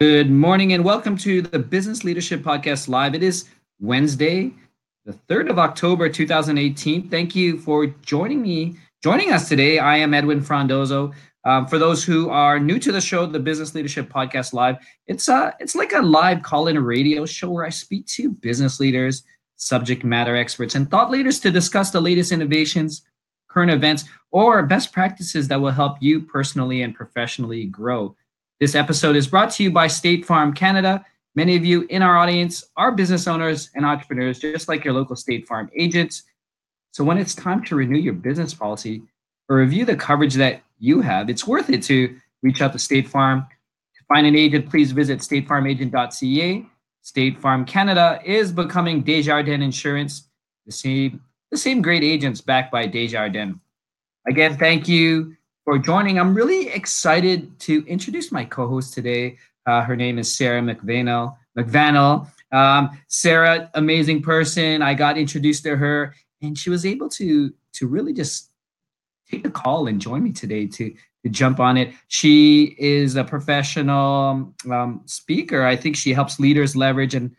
Good morning and welcome to the Business Leadership Podcast Live. It is Wednesday, the 3rd of October, 2018. Thank you for joining me, joining us today. I am Edwin Frondozo. Um, for those who are new to the show, the Business Leadership Podcast Live, it's a, it's like a live call-in radio show where I speak to business leaders, subject matter experts, and thought leaders to discuss the latest innovations, current events, or best practices that will help you personally and professionally grow. This episode is brought to you by State Farm Canada. Many of you in our audience are business owners and entrepreneurs, just like your local State Farm agents. So when it's time to renew your business policy or review the coverage that you have, it's worth it to reach out to State Farm. To find an agent, please visit statefarmagent.ca. State Farm Canada is becoming Desjardins Insurance, the same, the same great agents backed by Desjardins. Again, thank you for joining. I'm really excited to introduce my co-host today. Uh, her name is Sarah McVanel. McVanel. Um, Sarah, amazing person. I got introduced to her, and she was able to to really just take the call and join me today to to jump on it. She is a professional um, speaker. I think she helps leaders leverage and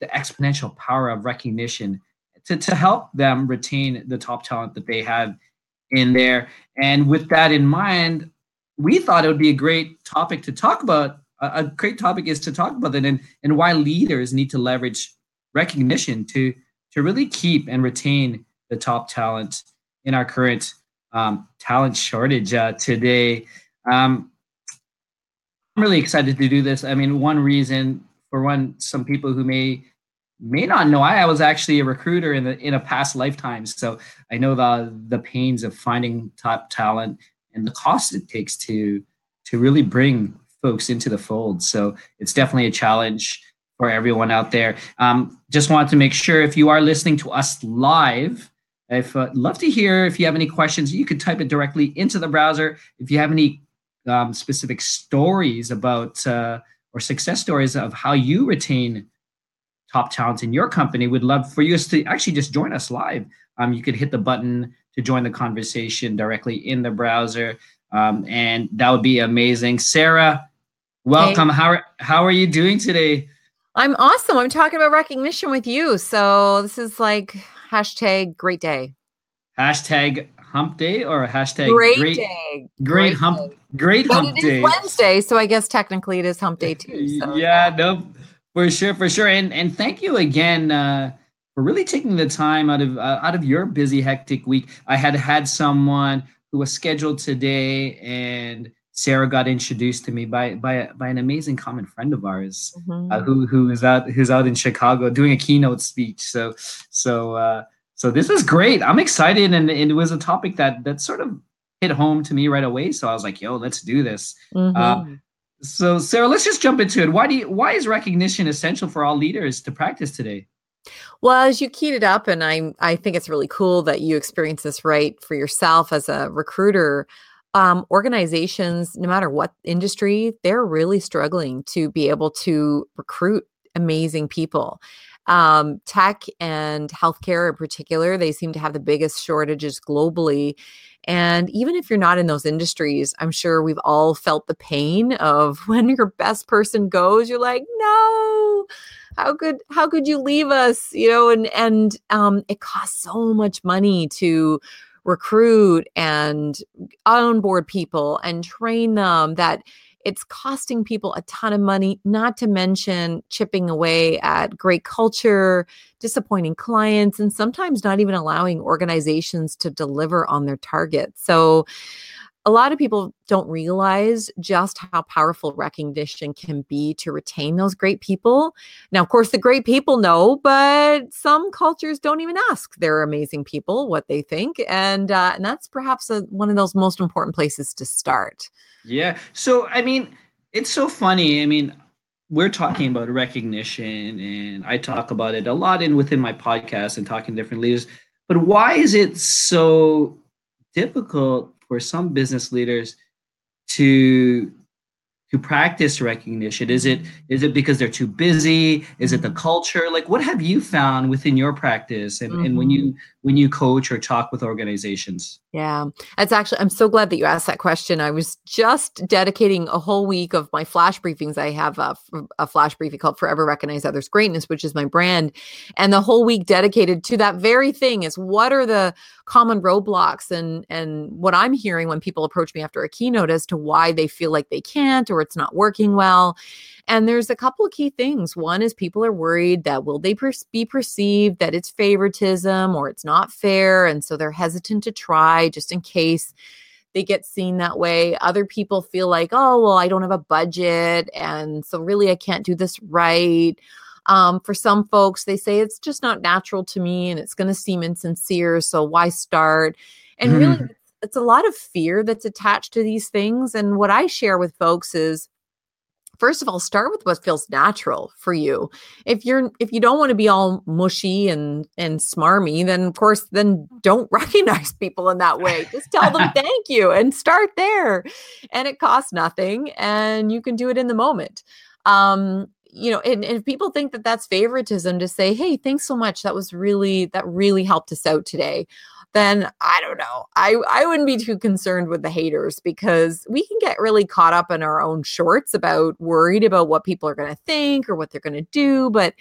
the exponential power of recognition to, to help them retain the top talent that they have in there. And with that in mind, we thought it would be a great topic to talk about. A, great topic is to talk about it and, and why leaders need to leverage recognition to, to really keep and retain the top talent in our current um, talent shortage uh, today. Um, I'm really excited to do this. I mean, one reason, for one, some people who may may not know I, I was actually a recruiter in the in a past lifetime. So I know the the pains of finding top talent and the cost it takes to to really bring folks into the fold. So it's definitely a challenge for everyone out there. Um, just want to make sure if you are listening to us live, I'd uh, love to hear if you have any questions. You could type it directly into the browser. If you have any um, specific stories about uh, or success stories of how you retain top talent in your company, would love for you to actually just join us live. Um, you could hit the button to join the conversation directly in the browser, um, and that would be amazing. Sarah, welcome. Hey. How are, how are you doing today? I'm awesome. I'm talking about recognition with you. So this is like hashtag great day. Hashtag hump day or hashtag great, great day. Great, great hump day. great but hump day. Wednesday, so I guess technically it is hump day too. So. yeah, no, for sure, for sure, and and thank you again uh, for really taking the time out of uh, out of your busy, hectic week. I had had someone who was scheduled today, and Sarah got introduced to me by by by an amazing common friend of ours, mm-hmm. uh, who who is out who's out in Chicago doing a keynote speech. So so uh, so this is great. I'm excited, and, and it was a topic that that sort of hit home to me right away. So I was like, "Yo, let's do this." Mm-hmm. Uh, so, Sarah, let's just jump into it. Why do you, why is recognition essential for all leaders to practice today? Well, as you keyed it up, and I I think it's really cool that you experience this right for yourself as a recruiter. Um, organizations, no matter what industry, they're really struggling to be able to recruit amazing people. Um, tech and healthcare in particular, they seem to have the biggest shortages globally. And even if you're not in those industries, I'm sure we've all felt the pain of when your best person goes, you're like, no, how could how could you leave us? You know, and and um, it costs so much money to recruit and onboard people and train them that it's costing people a ton of money, not to mention chipping away at great culture, disappointing clients, and sometimes not even allowing organizations to deliver on their targets. So, a lot of people don't realize just how powerful recognition can be to retain those great people. Now, of course, the great people know, but some cultures don't even ask their amazing people what they think, and uh, and that's perhaps a, one of those most important places to start. Yeah. So, I mean, it's so funny. I mean, we're talking about recognition, and I talk about it a lot in within my podcast and talking to different leaders. But why is it so difficult for some business leaders to to practice recognition? Is it is it because they're too busy? Is it the mm-hmm. culture? Like what have you found within your practice and, mm-hmm. and when you when you coach or talk with organizations? Yeah, that's actually, I'm so glad that you asked that question. I was just dedicating a whole week of my flash briefings. I have a, a, flash briefing called Forever Recognize Others Greatness, which is my brand. And the whole week dedicated to that very thing is what are the common roadblocks and and what I'm hearing when people approach me after a keynote as to why they feel like they can't or it's not working well. And there's a couple of key things. One is people are worried that will they per- be perceived that it's favoritism or it's not fair. And so they're hesitant to try just in case they get seen that way. Other people feel like, oh, well, I don't have a budget. And so really, I can't do this right. Um, for some folks, they say it's just not natural to me and it's going to seem insincere. So why start? And mm. really, it's a lot of fear that's attached to these things. And what I share with folks is first of all start with what feels natural for you. If you're if you don't want to be all mushy and and smarmy then of course then don't recognize people in that way. Just tell them thank you and start there. And it costs nothing and you can do it in the moment. Um you know and, and if people think that that's favoritism to say hey thanks so much. That was really that really helped us out today then I don't know. I, I wouldn't be too concerned with the haters because we can get really caught up in our own shorts about worried about what people are going to think or what they're going to do. But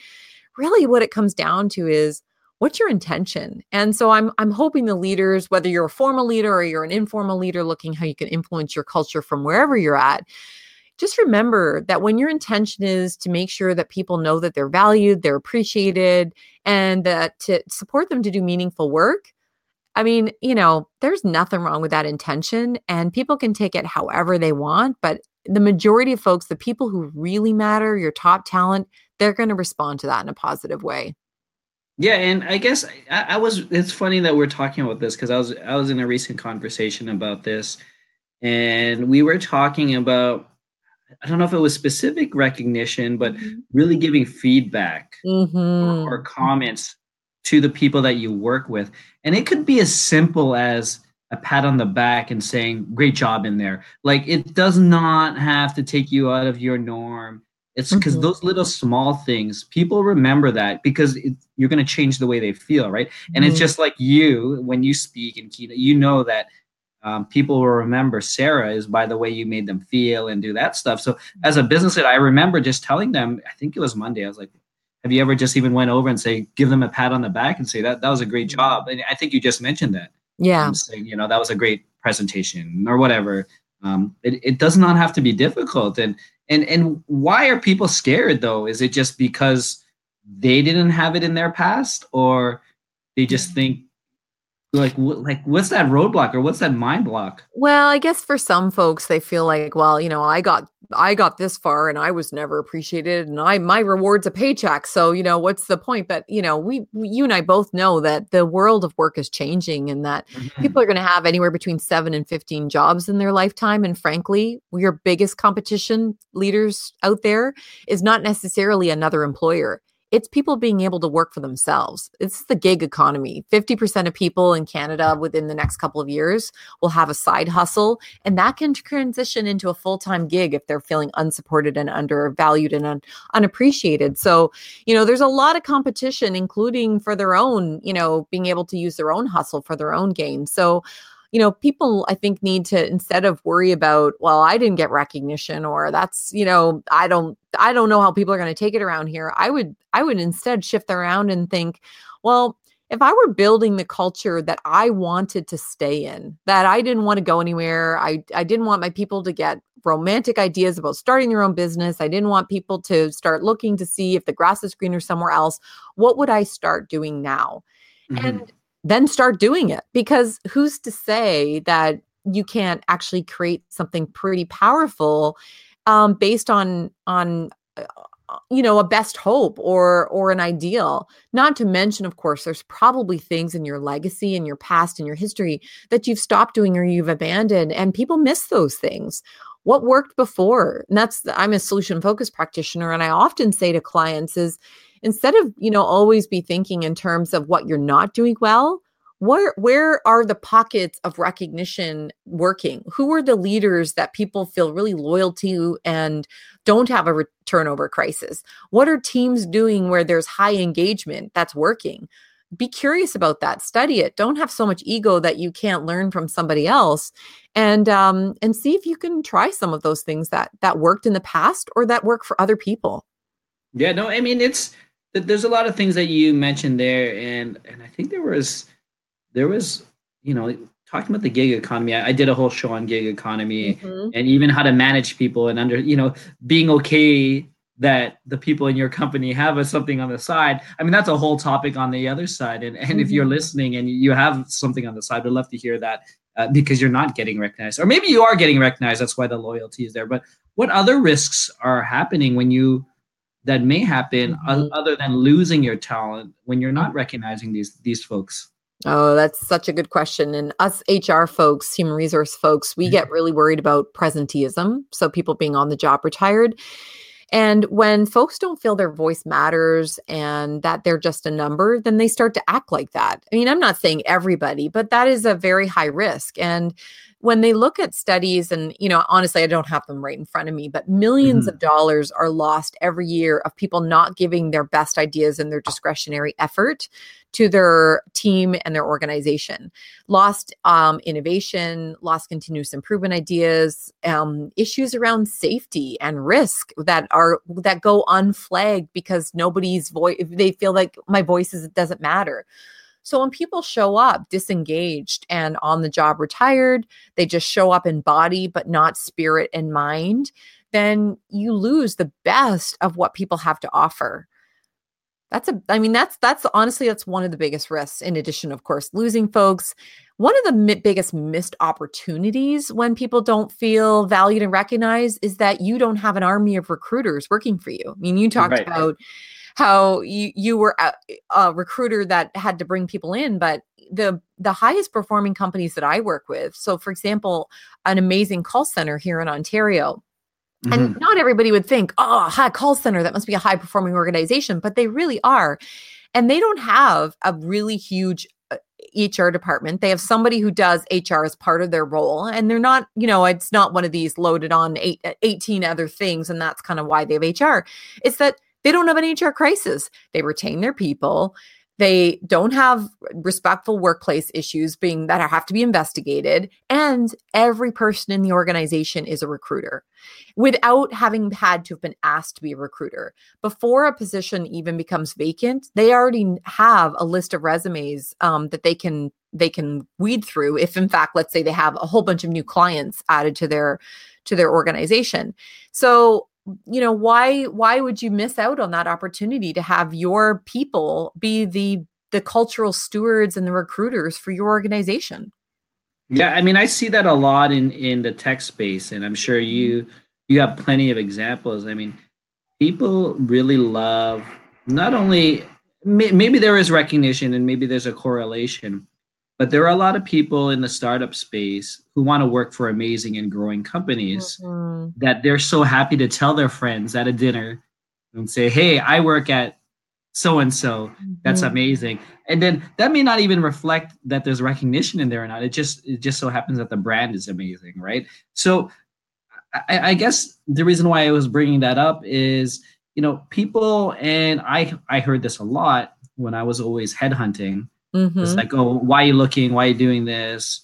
really, what it comes down to is what's your intention? And so I'm I'm hoping the leaders, whether you're a formal leader or you're an informal leader looking how you can influence your culture from wherever you're at, just remember that when your intention is to make sure that people know that they're valued, they're appreciated, and that to support them to do meaningful work, I mean, you know, there's nothing wrong with that intention, and people can take it however they want. But the majority of folks, the people who really matter, your top talent, they're going to respond to that in a positive way. Yeah, and I guess I, I was. It's funny that we're talking about this because I was I was in a recent conversation about this, and we were talking about I don't know if it was specific recognition, but mm-hmm. really giving feedback mm-hmm. or, or, comments to the people that you work with. And it could be as simple as a pat on the back and saying, great job in there. Like it does not have to take you out of your norm. It's because mm-hmm. those little small things, people remember that because it, you're going to change the way they feel, right? And mm-hmm. it's just like you, when you speak and keynote, you know that um, people will remember Sarah is by the way you made them feel and do that stuff. So as a business I remember just telling them, I think it was Monday, I was like, have you ever just even went over and say give them a pat on the back and say that that was a great job. And i think you just mentioned that. Yeah. Um, saying, you know that was a great presentation or whatever. Um, it, it does not have to be difficult. And and and why are people scared though? Is it just because they didn't have it in their past? Or they just mm. think like like what's that roadblock or what's that mind block? Well i guess for some folks they feel like well you know i got i got this far and i was never appreciated and i my reward's a paycheck. So you know what's the point? But you know we, we you and i both know that the world of work is changing and that mm-hmm. people are going to have anywhere between 7 and 15 jobs in their lifetime. And frankly your biggest competition leaders out there is not necessarily another employer it's people being able to work for themselves. It's the gig economy. 50% of people in Canada within the next couple of years will have a side hustle, and that can transition into a full time gig if they're feeling unsupported and undervalued and un- unappreciated. So, you know, there's a lot of competition, including for their own, you know, being able to use their own hustle for their own gain. So, you know, people I think need to instead of worry about, well, I didn't get recognition or that's, you know, I don't I don't know how people are going to take it around here. I would I would instead shift around and think, well, if I were building the culture that I wanted to stay in, that I didn't want to go anywhere, I, I didn't want my people to get romantic ideas about starting their own business. I didn't want people to start looking to see if the grass is greener somewhere else. What would I start doing now? Mm-hmm. And then start doing it because who's to say that you can't actually create something pretty powerful um, based on on uh, you know a best hope or or an ideal? Not to mention of course there's probably things in your legacy and your past and your history that you've stopped doing or you've abandoned and people miss those things. What worked before? And that's i'm a solution focused practitioner and i often say to clients is instead of, you know, always be thinking in terms of what you're not doing well, where where are the pockets of recognition working? Who are the leaders that people feel really loyal to and don't have a re- turnover crisis? What are teams doing where there's high engagement that's working? Be curious about that. Study it. Don't have so much ego that you can't learn from somebody else. And um and see if you can try some of those things that that worked in the past or that work for other people. Yeah no i mean it's there's a lot of things that you mentioned there and and i think there was there was, you know, talking about the gig economy. I, I did a whole show on gig economy mm-hmm. and even how to manage people and under, you know, being okay that the people in your company have a, something on the side. I mean, that's a whole topic on the other side. And, and mm-hmm. if you're mm-hmm. listening and you have something on the side, we'd love to hear that uh, because you're not getting recognized. Or maybe you are getting recognized. That's why the loyalty is there. But what other risks are happening when you, that may happen mm-hmm. other than losing your talent when you're not recognizing these these folks? Oh, that's such a good question. And us HR folks, human resource folks, we get really worried about presenteeism. So people being on the job retired. And when folks don't feel their voice matters and that they're just a number, then they start to act like that. I mean, I'm not saying everybody, but that is a very high risk. And when they look at studies and you know honestly i don't have them right in front of me but 1000000s mm-hmm. of dollars are lost every year of people not giving their best ideas and their discretionary effort to their team and their organization lost um, innovation lost continuous improvement ideas um, issues around safety and risk that are that go unflagged because nobody's voice they feel like my voice is, doesn't matter so when people show up disengaged and on the job retired, they just show up in body, but not spirit and mind, then you lose the best of what people have to offer. That's a, I mean, that's, that's honestly, that's one of the biggest risks, in addition, of course, losing folks. One of the mi- biggest missed opportunities when people don't feel valued and recognized is that you don't have an army of recruiters working for you. I mean, you talked right. about how you you were a, a recruiter that had to bring people in, but the the highest performing companies that I work with. So, for example, an amazing call center here in Ontario. Mm-hmm. And not everybody would think, oh, high call center, that must be a high performing organization, but they really are. And they don't have a really huge HR uh, department. They have somebody who does HR as part of their role. And they're not, you know, it's not one of these loaded on eight, 18 other things. And that's kind of why they have HR. It's that they don't have an HR crisis. They retain their people. They don't have respectful workplace issues being that have to be investigated. And every person in the organization is a recruiter without having had to have been asked to be a recruiter. Before a position even becomes vacant, they already have a list of resumes um, that they can they can weed through if in fact let's say they have a whole bunch of new clients added to their to their organization. So you know why why would you miss out on that opportunity to have your people be the the cultural stewards and the recruiters for your organization? Yeah i mean i see that a lot in in the tech space and i'm sure you mm-hmm. you have plenty of examples. I mean people really love not only maybe there is recognition and maybe there's a correlation but there are a lot of people in the startup space who want to work for amazing and growing companies mm-hmm. that they're so happy to tell their friends at a dinner and say, Hey, I work at so and so. That's mm-hmm. amazing. And then that may not even reflect that there's recognition in there or not. It just it just so happens that the brand is amazing, right? So I, I guess the reason why I was bringing that up is, you know, people and I I heard this a lot when I was always headhunting Mm-hmm. It's like, oh, why are you looking? Why are you doing this?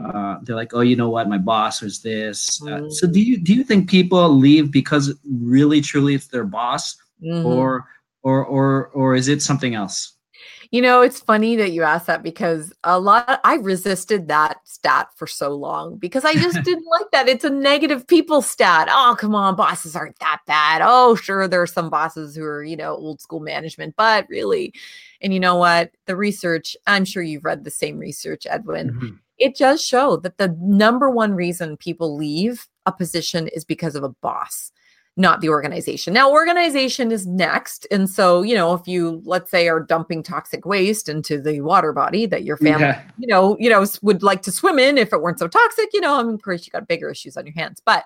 Uh, they're like, oh, you know what? My boss was this. Uh, so do you do you think people leave because really truly it's their boss, mm-hmm. or or or or is it something else? You know, it's funny that you asked that because a lot I resisted that stat for so long because I just didn't like that. It's a negative people stat. Oh, come on, bosses aren't that bad. Oh, sure, there are some bosses who are, you know, old school management, but really, and you know what? The research, I'm sure you've read the same research, Edwin. Mm-hmm. It does show that the number one reason people leave a position is because of a boss not the organization. Now, organization is next. And so, you know, if you, let's say, are dumping toxic waste into the water body that your family, yeah. you know, you know, would like to swim in if it weren't so toxic, you know, I mean, of course, you got bigger issues on your hands. But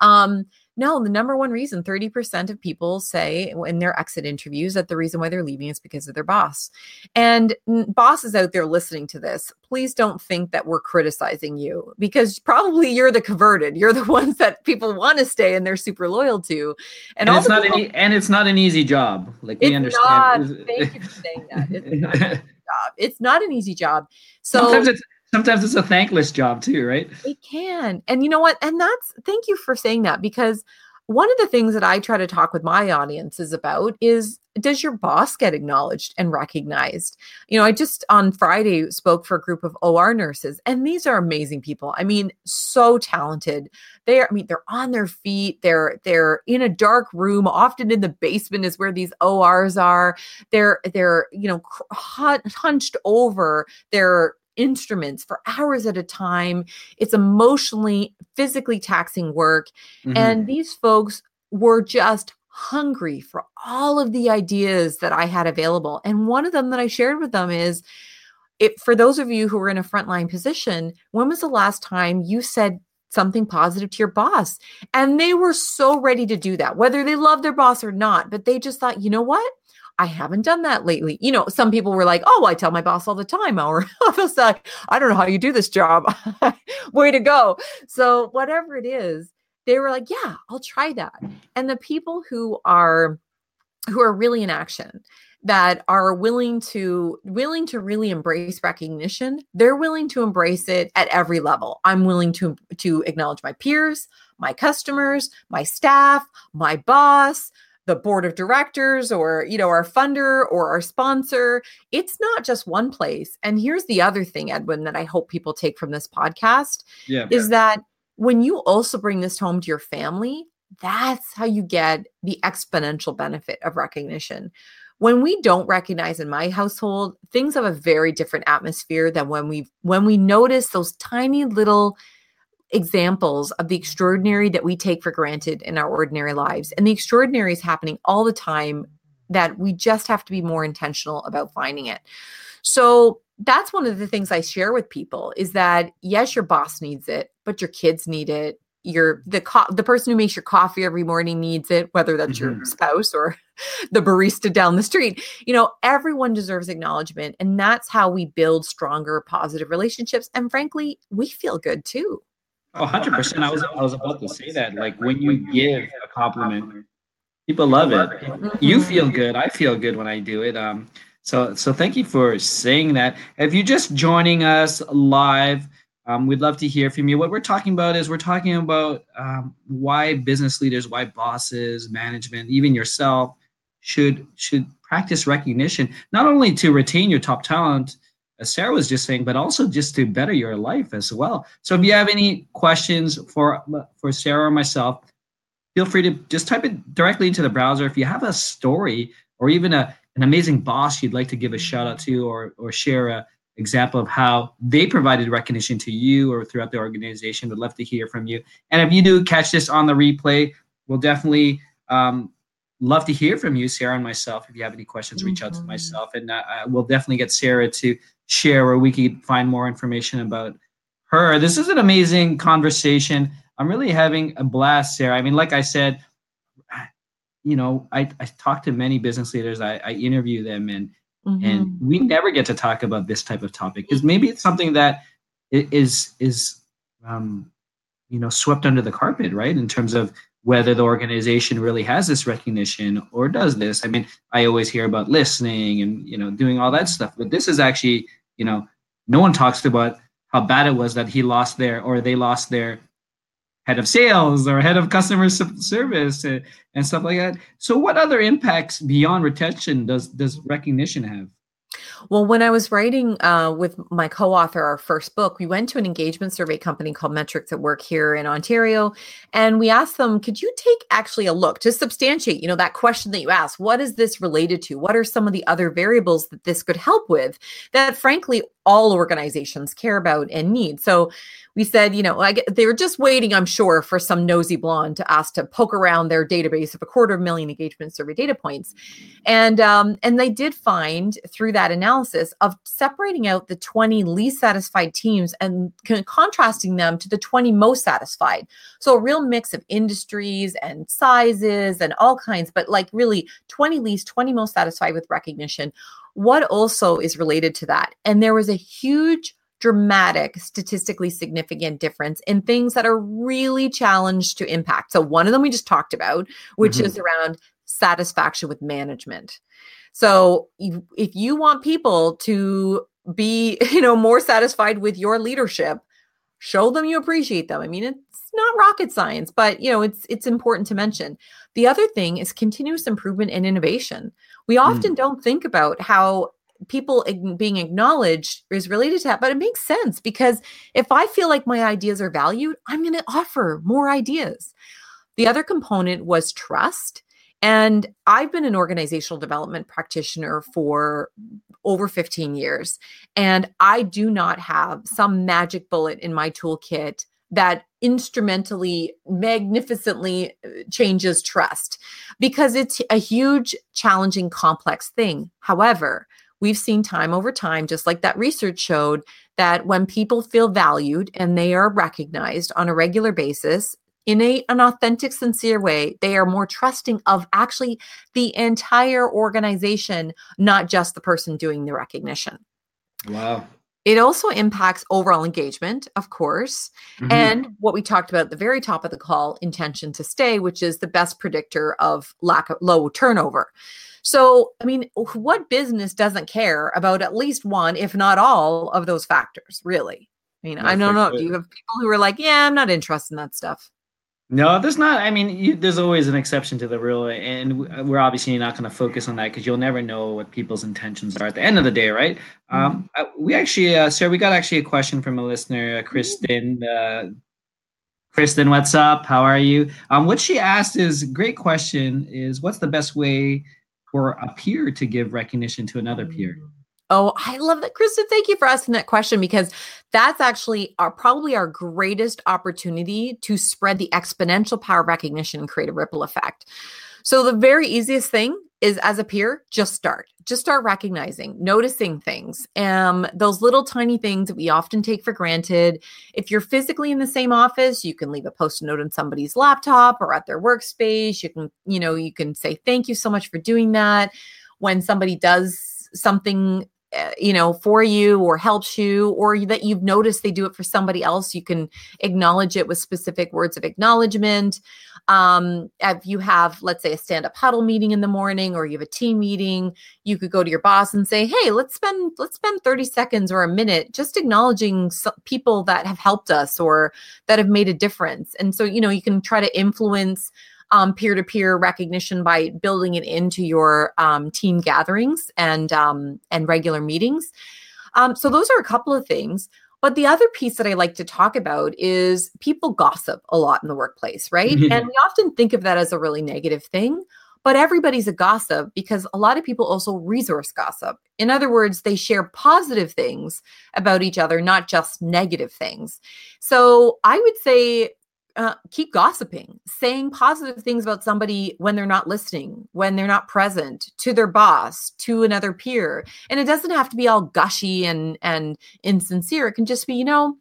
Um, no, the number one reason 30% of people say in their exit interviews that the reason why they're leaving is because of their boss. And bosses out there listening to this, please don't think that we're criticizing you because probably you're the converted. You're the ones that people want to stay and they're super loyal to. And, and it's not people, an e- and it's not an easy job. Like we understand. Not, thank you for saying that. It's not an easy job. It's not an easy job. So sometimes it's sometimes it's a thankless job too, right? It can. And you know what? And that's thank you for saying that because one of the things that I try to talk with my audiences about is does your boss get acknowledged and recognized? You know, I just on Friday spoke for a group of OR nurses, and these are amazing people. I mean, so talented. They're, I mean, they're on their feet. They're they're in a dark room. Often in the basement is where these ORs are. They're they're you know hunched over. They're instruments for hours at a time. It's emotionally, physically taxing work. Mm-hmm. And these folks were just hungry for all of the ideas that I had available. And one of them that I shared with them is it, for those of you who are in a frontline position, when was the last time you said something positive to your boss? And they were so ready to do that, whether they love their boss or not. But they just thought, you know what? I haven't done that lately. You know, some people were like, oh, I tell my boss all the time, or I was like, I don't know how you do this job. Way to go. So, whatever it is, they were like, yeah, I'll try that. And the people who are who are really in action that are willing to willing to really embrace recognition they're willing to embrace it at every level i'm willing to to acknowledge my peers my customers my staff my boss the board of directors or you know our funder or our sponsor. It's not just one place. And here's the other thing edwin that i hope people take from this podcast yeah, is that when you also bring this home to your family that's how you get the exponential benefit of recognition. When we don't recognize in my household things have a very different atmosphere than when we when we notice those tiny little examples of the extraordinary that we take for granted in our ordinary lives. And the extraordinary is happening all the time that we just have to be more intentional about finding it. So that's one of the things I share with people is that yes, your boss needs it, but your kids need it. Your the co- the person who makes your coffee every morning needs it, whether that's mm-hmm. your spouse or the barista down the street. You know, everyone deserves acknowledgement, and that's how we build stronger, positive relationships. And frankly, we feel good too. Oh, 100%. I was I was about to say that. Like when you give a compliment, people love it. You feel good. I feel good when I do it. Um so so thank you for saying that. If you're just joining us live, um, we'd love to hear from you. What we're talking about is we're talking about um, why business leaders, why bosses, management, even yourself should should practice recognition, not only to retain your top talent, as Sarah was just saying, but also just to better your life as well. So if you have any questions for for Sarah or myself, feel free to just type it directly into the browser. If you have a story or even a, an amazing boss you'd like to give a shout out to or or share a example of how they provided recognition to you or throughout the organization, would love to hear from you. And if you do catch this on the replay, we'll definitely um, love to hear from you, Sarah and myself. If you have any questions, reach out to mm-hmm. myself, and uh, we'll definitely get Sarah to share where we could find more information about her. This is an amazing conversation. I'm really having a blast, Sarah. I mean, like I said, you know, I, I talk to many business leaders, I, I interview them, and mm-hmm. and we never get to talk about this type of topic because maybe it's something that is is um, you know swept under the carpet, right? In terms of whether the organization really has this recognition or does this. I mean, I always hear about listening and you know doing all that stuff, but this is actually you know, no one talks about how bad it was that he lost their or they lost their head of sales or head of customer service and, and stuff like that. So, what other impacts beyond retention does does recognition have? Well, when I was writing uh, with my co author our first book, we went to an engagement survey company called Metrics at Work here in Ontario. And we asked them, could you take actually a look to substantiate, you know, that question that you asked? What is this related to? What are some of the other variables that this could help with that, frankly, all organizations care about and need? So we said, you know, get, they were just waiting, I'm sure, for some nosy blonde to ask to poke around their database of a quarter of million engagement survey data points. And um, and they did find through that analysis analysis of separating out the 20 least satisfied teams and con- contrasting them to the 20 most satisfied. So a real mix of industries and sizes and all kinds, but like really 20 least, 20 most satisfied with recognition. What also is related to that? And there was a huge dramatic, statistically significant difference in things that are really challenged to impact. So, one of them we just talked about, which mm-hmm. is around satisfaction with management. So, if you want people to be, you know, more satisfied with your leadership, show them you appreciate them. I mean, it's not rocket science, but you know, it's it's important to mention. The other thing is continuous improvement and innovation. We often mm. don't think about how people being acknowledged is related to that but it makes sense because if i feel like my ideas are valued i'm going to offer more ideas the other component was trust and i've been an organizational development practitioner for over 15 years and i do not have some magic bullet in my toolkit that instrumentally magnificently uh, changes trust because it's a huge challenging complex thing. However we've seen time over time, just like that research showed, that when people feel valued and they are recognized on a regular basis, in a, an authentic, sincere way, they are more trusting of actually the entire organization, not just the person doing the recognition. Wow. It also impacts overall engagement, of course, mm-hmm. and what we talked about at the very top of the call, intention to stay, which is the best predictor of lack of low turnover. So, I mean, what business doesn't care about at least one, if not all, of those factors, really? I mean, no, I don't know. Do you have people who are like, yeah, I'm not interested in that stuff? No, there's not. I mean, you, there's always an exception to the rule, and we're obviously not going to focus on that because you'll never know what people's intentions are at the end of the day, right? Mm-hmm. Um, uh, we actually, uh, sir, we got actually a question from a listener, uh, Kristen. Uh, Kristen, what's up? How are you? Um, what she asked is great question. Is what's the best way for a peer to give recognition to another peer? Oh, I love that, Kristen. Thank you for asking that question because that's actually our probably our greatest opportunity to spread the exponential power recognition and create a ripple effect. So the very easiest thing is as a peer, just start. Just start recognizing, noticing things. Um, those little tiny things that we often take for granted. If you're physically in the same office, you can leave a post-it note on somebody's laptop or at their workspace. You can, you know, you can say thank you so much for doing that. When somebody does something you know for you or helps you or that you've noticed they do it for somebody else you can acknowledge it with specific words of acknowledgement. Um, if you have let's say a stand-up huddle meeting in the morning or you have a team meeting you could go to your boss and say hey let's spend let's spend 30 seconds or a minute just acknowledging people that have helped us or that have made a difference. And so you know you can try to influence um, peer-to-peer recognition by building it into your um, team gatherings and um, and regular meetings. Um, so those are a couple of things. But the other piece that I like to talk about is people gossip a lot in the workplace, right? and we often think of that as a really negative thing. But everybody's a gossip because a lot of people also resource gossip. In other words, they share positive things about each other, not just negative things. So I would say uh, keep gossiping, saying positive things about somebody when they're not listening, when they're not present, to their boss, to another peer. And it doesn't have to be all gushy and and insincere. It can just be, you know,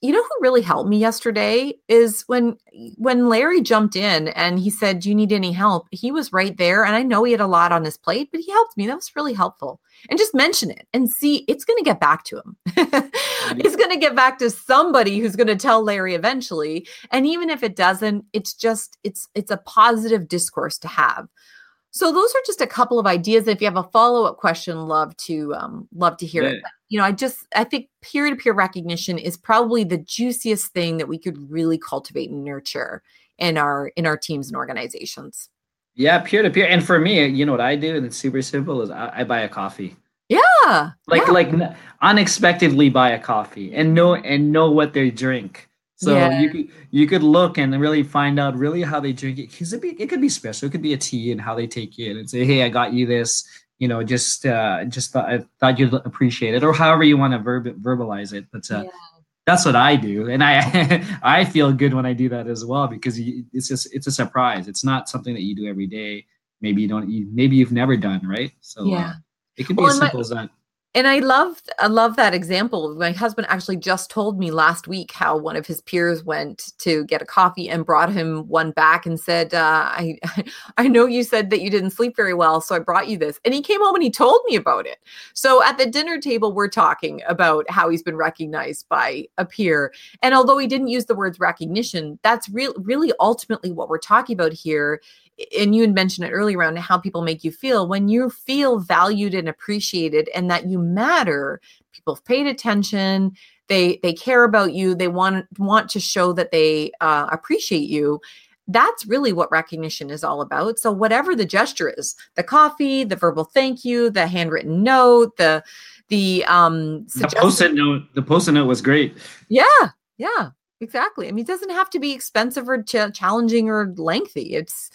you know who really helped me yesterday is when when Larry jumped in and he said, "Do you need any help?" He was right there, and I know he had a lot on his plate, but he helped me. That was really helpful. And just mention it and see it's going to get back to him. it's going to get back to somebody who's going to tell Larry eventually. And even if it doesn't, it's just it's it's a positive discourse to have. So those are just a couple of ideas. If you have a follow up question, love to um, love to hear yeah. it. But, you know, I just I think peer to peer recognition is probably the juiciest thing that we could really cultivate and nurture in our in our teams and organizations. Yeah, peer to peer. And for me, you know what I do, and it's super simple: is I, I buy a coffee. Yeah, like yeah. like unexpectedly buy a coffee and know and know what they drink so yeah. you could you could look and really find out really how they drink it because it, be, it could be special. It could be a tea and how they take it and say, hey, I got you this. You know, just uh, just thought I thought you'd appreciate it, or however you want to verb- verbalize it. But uh, yeah. that's what I do, and I I feel good when I do that as well because it's just it's a surprise. It's not something that you do every day. Maybe you don't. You, maybe you've never done right. So uh, yeah. Uh, It can be well, as simple my, as that. And I love I love that example. My husband actually just told me last week how one of his peers went to get a coffee and brought him one back and said, uh, "I I know you said that you didn't sleep very well, so I brought you this." And he came home and he told me about it. So at the dinner table, we're talking about how he's been recognized by a peer. And although he didn't use the words recognition, that's real really ultimately what we're talking about here and you had mentioned it earlier around how people make you feel when you feel valued and appreciated and that you matter people have paid attention they they care about you they want want to show that they uh, appreciate you that's really what recognition is all about. So whatever the gesture is the coffee the verbal thank you the handwritten note the the um the post-it note the post-it note was great. Yeah yeah exactly. I mean it doesn't have to be expensive or ch- challenging or lengthy. It's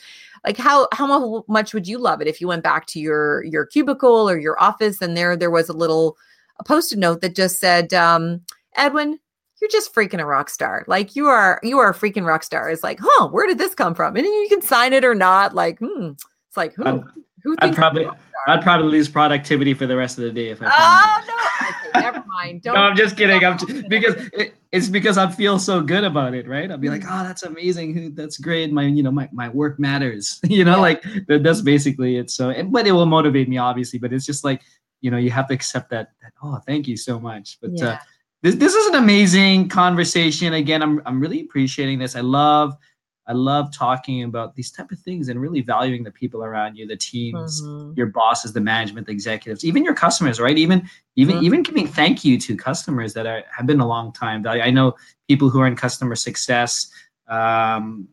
like how how much would you love it if you went back to your your cubicle or your office and there there was a little a post-it note that just said um, edwin you're just freaking a rock star like you are you are a freaking rock star it's like huh where did this come from and you can sign it or not like hmm it's like who I'm, who I'd probably I'd probably lose productivity for the rest of the day if I. Oh no! Okay, never mind. Don't. no, I'm just kidding. I'm just, because it, it's because I feel so good about it, right? I'll be like, oh, that's amazing. That's great. My, you know, my, my work matters. you know, yeah. like that's basically it. So, but it will motivate me, obviously. But it's just like, you know, you have to accept that. that oh, thank you so much. But uh, yeah. uh, this this is an amazing conversation. Again, I'm I'm really appreciating this. I love I love talking about these type of things and really valuing the people around you, the teams, mm-hmm. your bosses, the management, the executives, even your customers, right? Even even mm-hmm. even giving thank you to customers that are, have been a long time value. I know people who are in customer success um,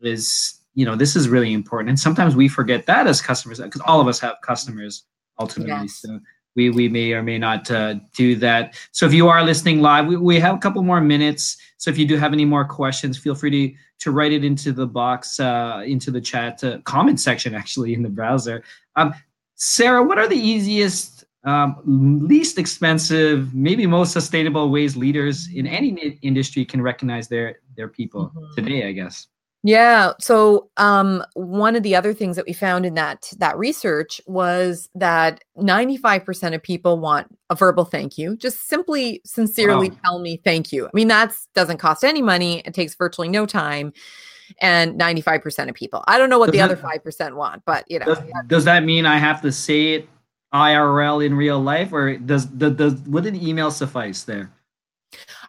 is you know this is really important, and sometimes we forget that as customers because all of us have customers ultimately. Yes. So we we may or may not uh, do that. So if you are listening live, we, we have a couple more minutes. So if you do have any more questions, feel free to to write it into the box, uh, into the chat uh, comment section, actually in the browser. Um, Sarah, what are the easiest, um, least expensive, maybe most sustainable ways leaders in any industry can recognize their their people mm-hmm. today? I guess. Yeah. So um, one of the other things that we found in that that research was that 95% of people want a verbal thank you. Just simply sincerely wow. tell me thank you. I mean, that doesn't cost any money. It takes virtually no time. And 95% of people. I don't know what does the that, other 5% want, but you know. Does, does that mean I have to say it IRL in real life or does, does, does would an email suffice there?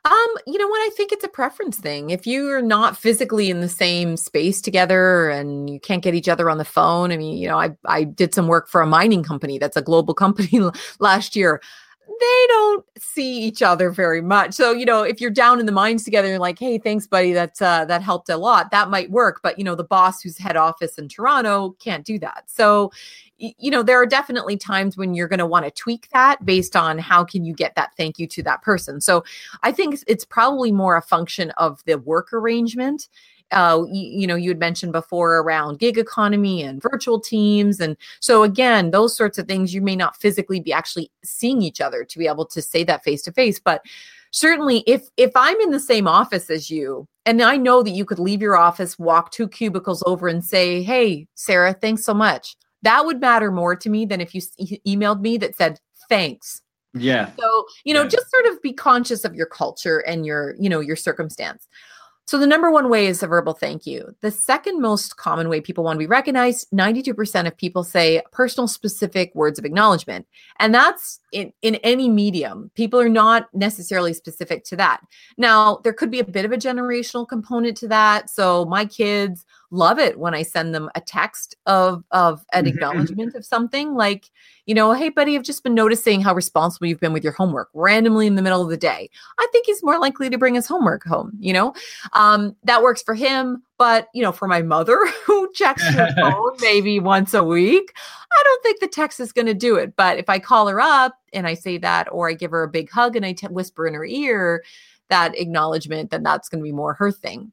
Um, you know what? I think it's a preference thing. If you're not physically in the same space together and you can't get each other on the phone, I mean, you know, I I did some work for a mining company that's a global company last year. They don't see each other very much. So, you know, if you're down in the mines together, you're like, hey, thanks, buddy. That's uh that helped a lot. That might work. But you know, the boss who's head office in Toronto can't do that. So you know there are definitely times when you're going to want to tweak that based on how can you get that thank you to that person so i think it's probably more a function of the work arrangement uh, you, you, know, you had mentioned before around gig economy and virtual teams. And so, again, those sorts of things, you may not physically be actually seeing each other to be able to say that face to face. But certainly, if if I'm in the same office as you, and I know that you could leave your office, walk two cubicles over, and say, "Hey, Sarah, thanks so much." That would matter more to me than if you e- emailed me that said thanks. Yeah. So, you know, yeah. just sort of be conscious of your culture and your, you know, your circumstance. So the number one way is a verbal thank you. The second most common way people want to be recognized, 92% of people say personal specific words of acknowledgement. And that's in, in any medium. People are not necessarily specific to that. Now, there could be a bit of a generational component to that. So my kids love it when I send them a text of of an mm-hmm. acknowledgement of something like, you know, hey buddy, I've just been noticing how responsible you've been with your homework randomly in the middle of the day. I think he's more likely to bring his homework home, you know. Um, that works for him, but you know, for my mother who checks her phone maybe once a week, I don't think the text is going to do it. But if I call her up and I say that, or I give her a big hug and I t- whisper in her ear that acknowledgement, then that's going to be more her thing.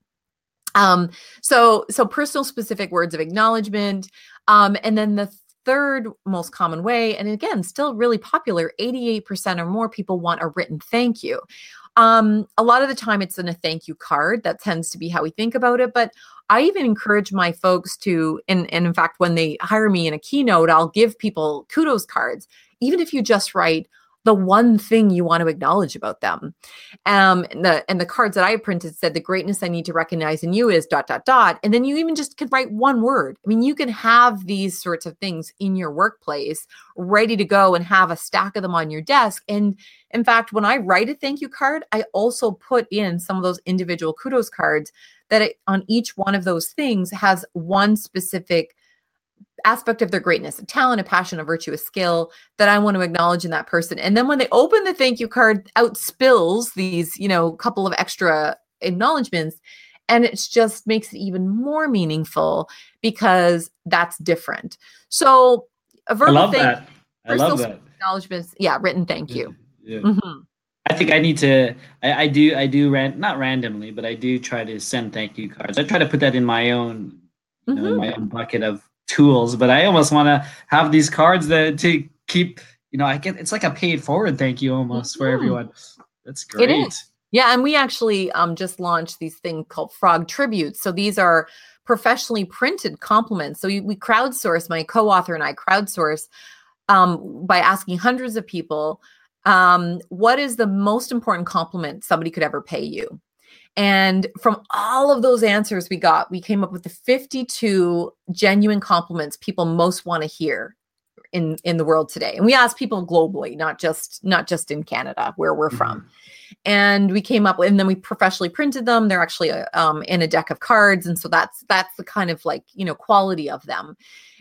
Um, so so personal specific words of acknowledgement. Um, and then the third most common way, and again, still really popular, 88% or more people want a written thank you. Um, a lot of the time it's in a thank you card. That tends to be how we think about it. But I even encourage my folks to, and, and in fact, when they hire me in a keynote, I'll give people kudos cards. Even if you just write, the one thing you want to acknowledge about them. Um, and the and the cards that I printed said the greatness I need to recognize in you is dot dot dot. And then you even just could write one word. I mean, you can have these sorts of things in your workplace ready to go and have a stack of them on your desk. And in fact, when I write a thank you card, I also put in some of those individual kudos cards that it, on each one of those things has one specific aspect of their greatness, a talent, a passion, a virtue, a skill that I want to acknowledge in that person. And then when they open the thank you card, out spills these, you know, couple of extra acknowledgments. And it just makes it even more meaningful because that's different. So a verbal I love thank, that. I love that. Acknowledgments. Yeah, written thank you. Yeah. Mm-hmm. I think I need to. I, I do. I do. Ran, not randomly, but I do try to send thank you cards. I try to put that in my own, you know, mm-hmm. in my own bucket of tools, but I almost want to have these cards that to keep, you know, I get it's like a paid forward thank you almost mm-hmm. for everyone. That's great. It is. Yeah, and we actually um, just launched these thing called Frog Tributes. So these are professionally printed compliments. So we, we crowdsource, my co-author and I crowdsource um, by asking hundreds of people, um, what is the most important compliment somebody could ever pay you? And from all of those answers we got, we came up with the 52 genuine compliments people most want to hear in in the world today. And we asked people globally, not just not just in Canada where we're mm-hmm. from. And we came up with, and then we professionally printed them. They're actually um, in a deck of cards, and so that's that's the kind of like you know quality of them.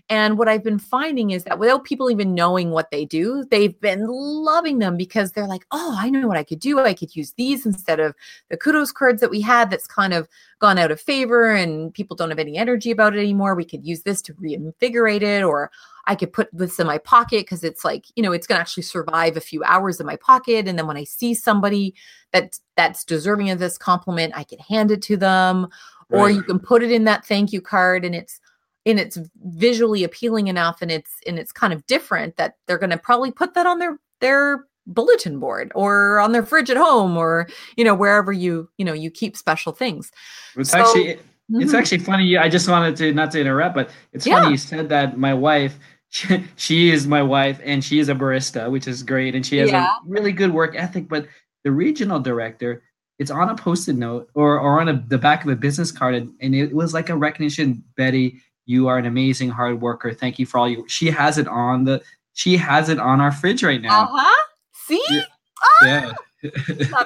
And what I've been finding is that without people even knowing what they do, they've been loving them because they're like, oh, I know what I could do. I could use these instead of the kudos cards that we had that's kind of gone out of favor and people don't have any energy about it anymore. We could use this to reinvigorate it, or I could put this in my pocket because it's like, you know, it's going to actually survive a few hours in my pocket. And then when I see somebody that that's deserving of this compliment, I can hand it to them. Right. Or you can put it in that thank you card and it's and it's visually appealing enough and it's and it's kind of different that they're going to probably put that on their their bulletin board or on their fridge at home or you know wherever you you know you keep special things it's so, actually mm-hmm. it's actually funny i just wanted to not to interrupt but it's yeah. funny you said that my wife she, she, is my wife and she is a barista which is great and she has yeah. a really good work ethic but the regional director it's on a post-it note or, or on a, the back of a business card and, and it was like a recognition betty you are an amazing hard worker. Thank you for all you. She has it on the. She has it on our fridge right now. Uh huh. See. Yeah. Ah! Yeah.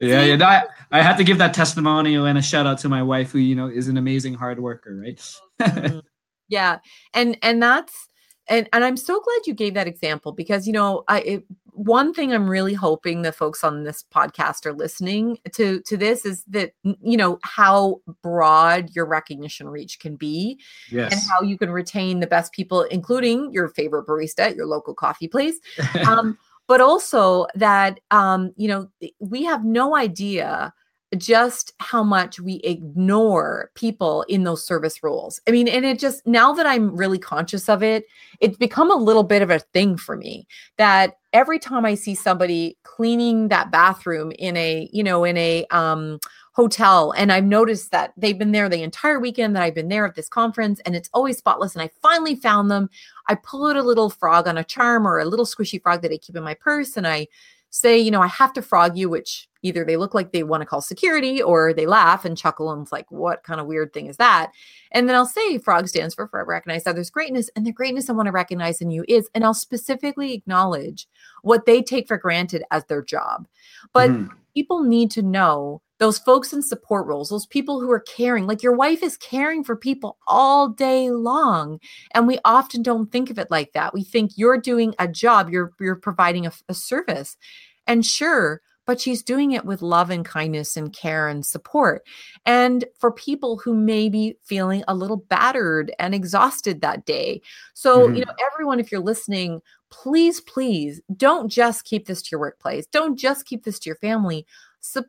yeah, yeah. No, I, I had to give that testimonial and a shout out to my wife, who you know is an amazing hard worker, right? mm-hmm. Yeah, and and that's and and I'm so glad you gave that example because you know I it, one thing I'm really hoping the folks on this podcast are listening to to this is that you know how broad your recognition reach can be yes. and how you can retain the best people including your favorite barista at your local coffee place um, but also that um, you know we have no idea just how much we ignore people in those service roles. I mean, and it just now that I'm really conscious of it, it's become a little bit of a thing for me that every time I see somebody cleaning that bathroom in a, you know, in a um hotel and I've noticed that they've been there the entire weekend that I've been there at this conference and it's always spotless and I finally found them. I pull out a little frog on a charm or a little squishy frog that I keep in my purse and I say, you know, I have to frog you, which either they look like they want to call security or they laugh and chuckle and it's like, what kind of weird thing is that? And then I'll say frog stands for forever recognize others' greatness. And the greatness I want to recognize in you is, and I'll specifically acknowledge what they take for granted as their job. But mm-hmm. people need to know those folks in support roles, those people who are caring, like your wife is caring for people all day long. And we often don't think of it like that. We think you're doing a job, you're you're providing a, a service. And sure, but she's doing it with love and kindness and care and support. And for people who may be feeling a little battered and exhausted that day. So, mm-hmm. you know, everyone, if you're listening, please, please don't just keep this to your workplace. Don't just keep this to your family. So,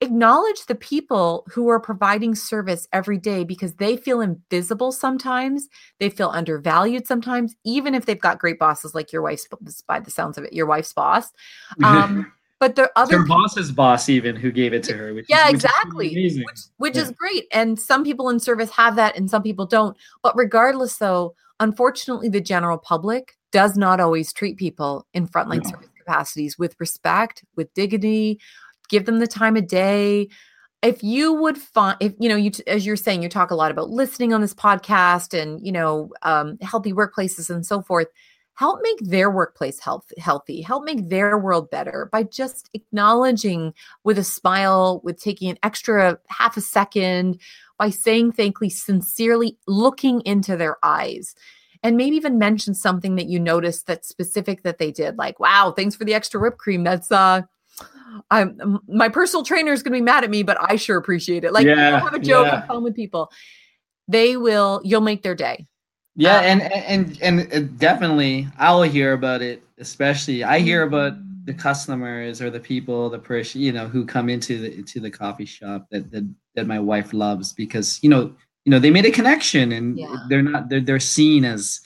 acknowledge the people who are providing service every day because they feel invisible sometimes they feel undervalued sometimes even if they've got great bosses like your wife's by the sounds of it your wife's boss um, but the other her boss's boss even who gave it to her. Which yeah, is, exactly. Which, which, which yeah. is great. And some people in service have that, and some people don't. But regardless, though, unfortunately, the general public does not always treat people in frontline No. service capacities with respect, with dignity, give them the time of day. If you would find, if you know, you as you're saying, you talk a lot about listening on this podcast and you know, um, healthy workplaces and so forth. Help make their workplace health healthy. Help make their world better by just acknowledging with a smile, with taking an extra half a second, by saying thank you sincerely, looking into their eyes and maybe even mention something that you noticed that's specific that they did like wow thanks for the extra whipped cream that's uh i'm my personal trainer is going to be mad at me but i sure appreciate it like you Yeah, have a joke yeah. fun with people they will you'll make their day Yeah, Um, and and and uh, definitely, I'll hear about it. Especially, I hear about the customers or the people, the person, you know, who come into the to the coffee shop that that, that my wife loves because you know, you know, they made a connection and Yeah. they're not they're they're seen as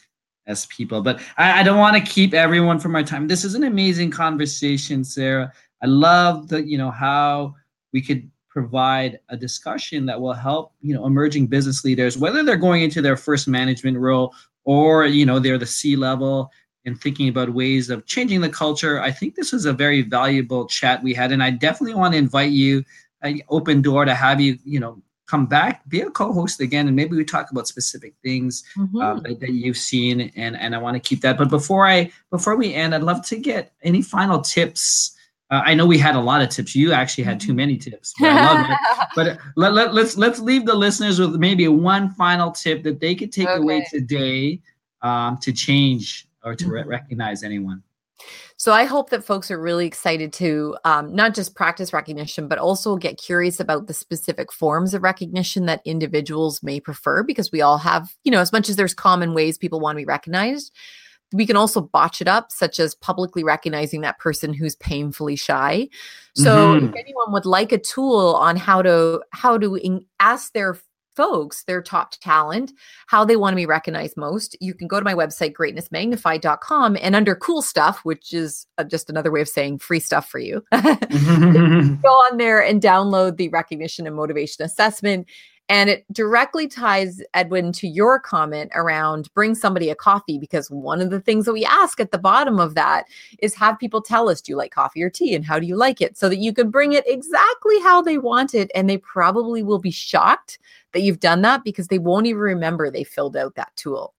as people. But I, I don't want to keep everyone from our time. This is an amazing conversation, Sarah. I love the you know how we could provide a discussion that will help you know emerging business leaders whether they're going into their first management role or you know they're the c level and thinking about ways of changing the culture i think this was a very valuable chat we had and i definitely want to invite you an open door to have you you know come back be a co-host again and maybe we talk about specific things Mm-hmm. uh, that, that you've seen and and i want to keep that but before i before we end i'd love to get any final tips uh, i know we had a lot of tips. You actually had too many tips but I love it. But let, let, let's let's leave the listeners with maybe one final tip that they could take away today um, to change or to re- Mhm. recognize anyone. So I hope that folks are really excited to um, not just practice recognition, but also get curious about the specific forms of recognition that individuals may prefer, because we all have, you know, as much as there's common ways people want to be recognized, we can also botch it up, such as publicly recognizing that person who's painfully shy. So if Mhm. anyone would like a tool on how to how to in- ask their folks, their top talent, how they want to be recognized most, you can go to my website, greatnessmagnified.com, and under cool stuff, which is uh, just another way of saying free stuff for you, go on there and download the recognition and motivation assessment. And it directly ties Edwin to your comment around bring somebody a coffee because one of the things that we ask at the bottom of that is have people tell us, do you like coffee or tea and how do you like it? So that you can bring it exactly how they want it. And they probably will be shocked that you've done that because they won't even remember they filled out that tool.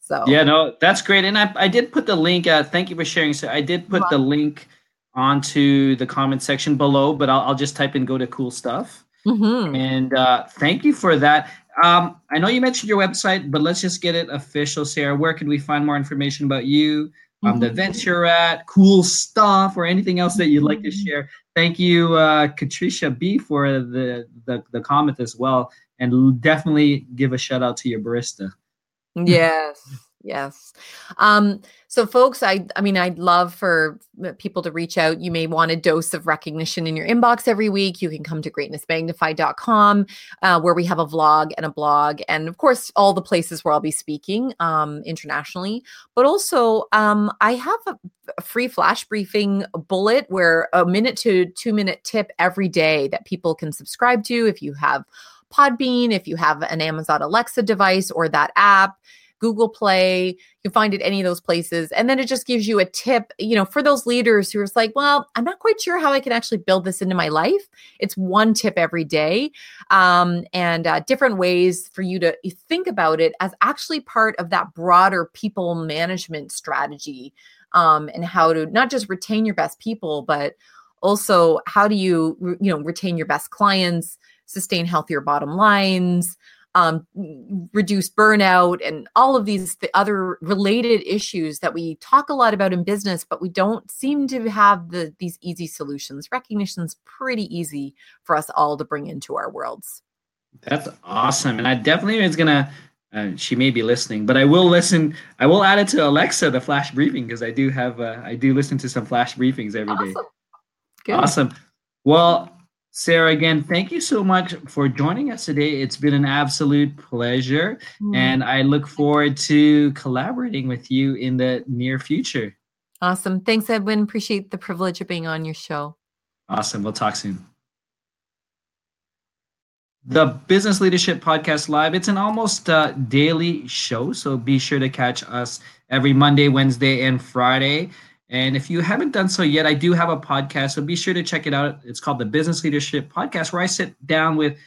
So, yeah no that's great and i, I did put the link uh, thank you for sharing so i did put the link onto the comment section below but i'll, I'll just type in go to cool stuff Mhm. And uh, thank you for that. Um, I know you mentioned your website, but let's just get it official, Sarah. Where can we find more information about you, um, the Mhm. events you're at, cool stuff, or anything else that you'd like to Mhm. share? Thank you, uh, Katricia B, for the, the the comment as well, and definitely give a shout out to your barista. yes yes. Um so folks i i mean i'd love for uh, people to reach out. You may want a dose of recognition in your inbox every week. You can come to greatnessmagnified.com uh, where we have a vlog and a blog and of course all the places where i'll be speaking um internationally. But also um i have a, a free flash briefing bullet where a minute to two minute tip every day that people can subscribe to if you have Podbean, if you have an Amazon Alexa device or that app, Google Play, you can find it any of those places. And then it just gives you a tip, you know, for those leaders who are like, well, I'm not quite sure how I can actually build this into my life. It's one tip every day um, and uh, different ways for you to think about it as actually part of that broader people management strategy um, and how to not just retain your best people, but also how do you, you know, retain your best clients, sustain healthier bottom lines, um, reduce burnout, and all of these th- other related issues that we talk a lot about in business, but we don't seem to have the these easy solutions. Recognition's pretty easy for us all to bring into our worlds. That's awesome, and I definitely is gonna. Uh, she may be listening, but I will listen. I will add it to Alexa, the flash briefing, because I do have. Uh, I do listen to some flash briefings every day. Awesome. Good. Awesome. Well, Sarah, again, thank you so much for joining us today. It's been an absolute pleasure, Mm. and I look forward to collaborating with you in the near future. Awesome. Thanks, Edwin. Appreciate the privilege of being on your show. Awesome. We'll talk soon. The Business Leadership Podcast Live. It's an almost uh, daily show, so be sure to catch us every Monday, Wednesday, and Friday. And if you haven't done so yet, I do have a podcast, so be sure to check it out. It's called the Business Leadership Podcast, where I sit down with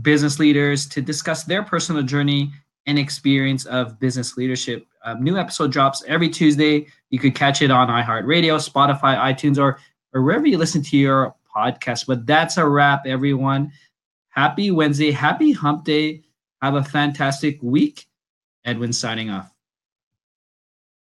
business leaders to discuss their personal journey and experience of business leadership. Um, new episode drops every Tuesday. You could catch it on iHeartRadio, Spotify, iTunes, or, or wherever you listen to your podcast. But that's a wrap, everyone. Happy Wednesday. Happy hump day. Have a fantastic week. Edwin signing off.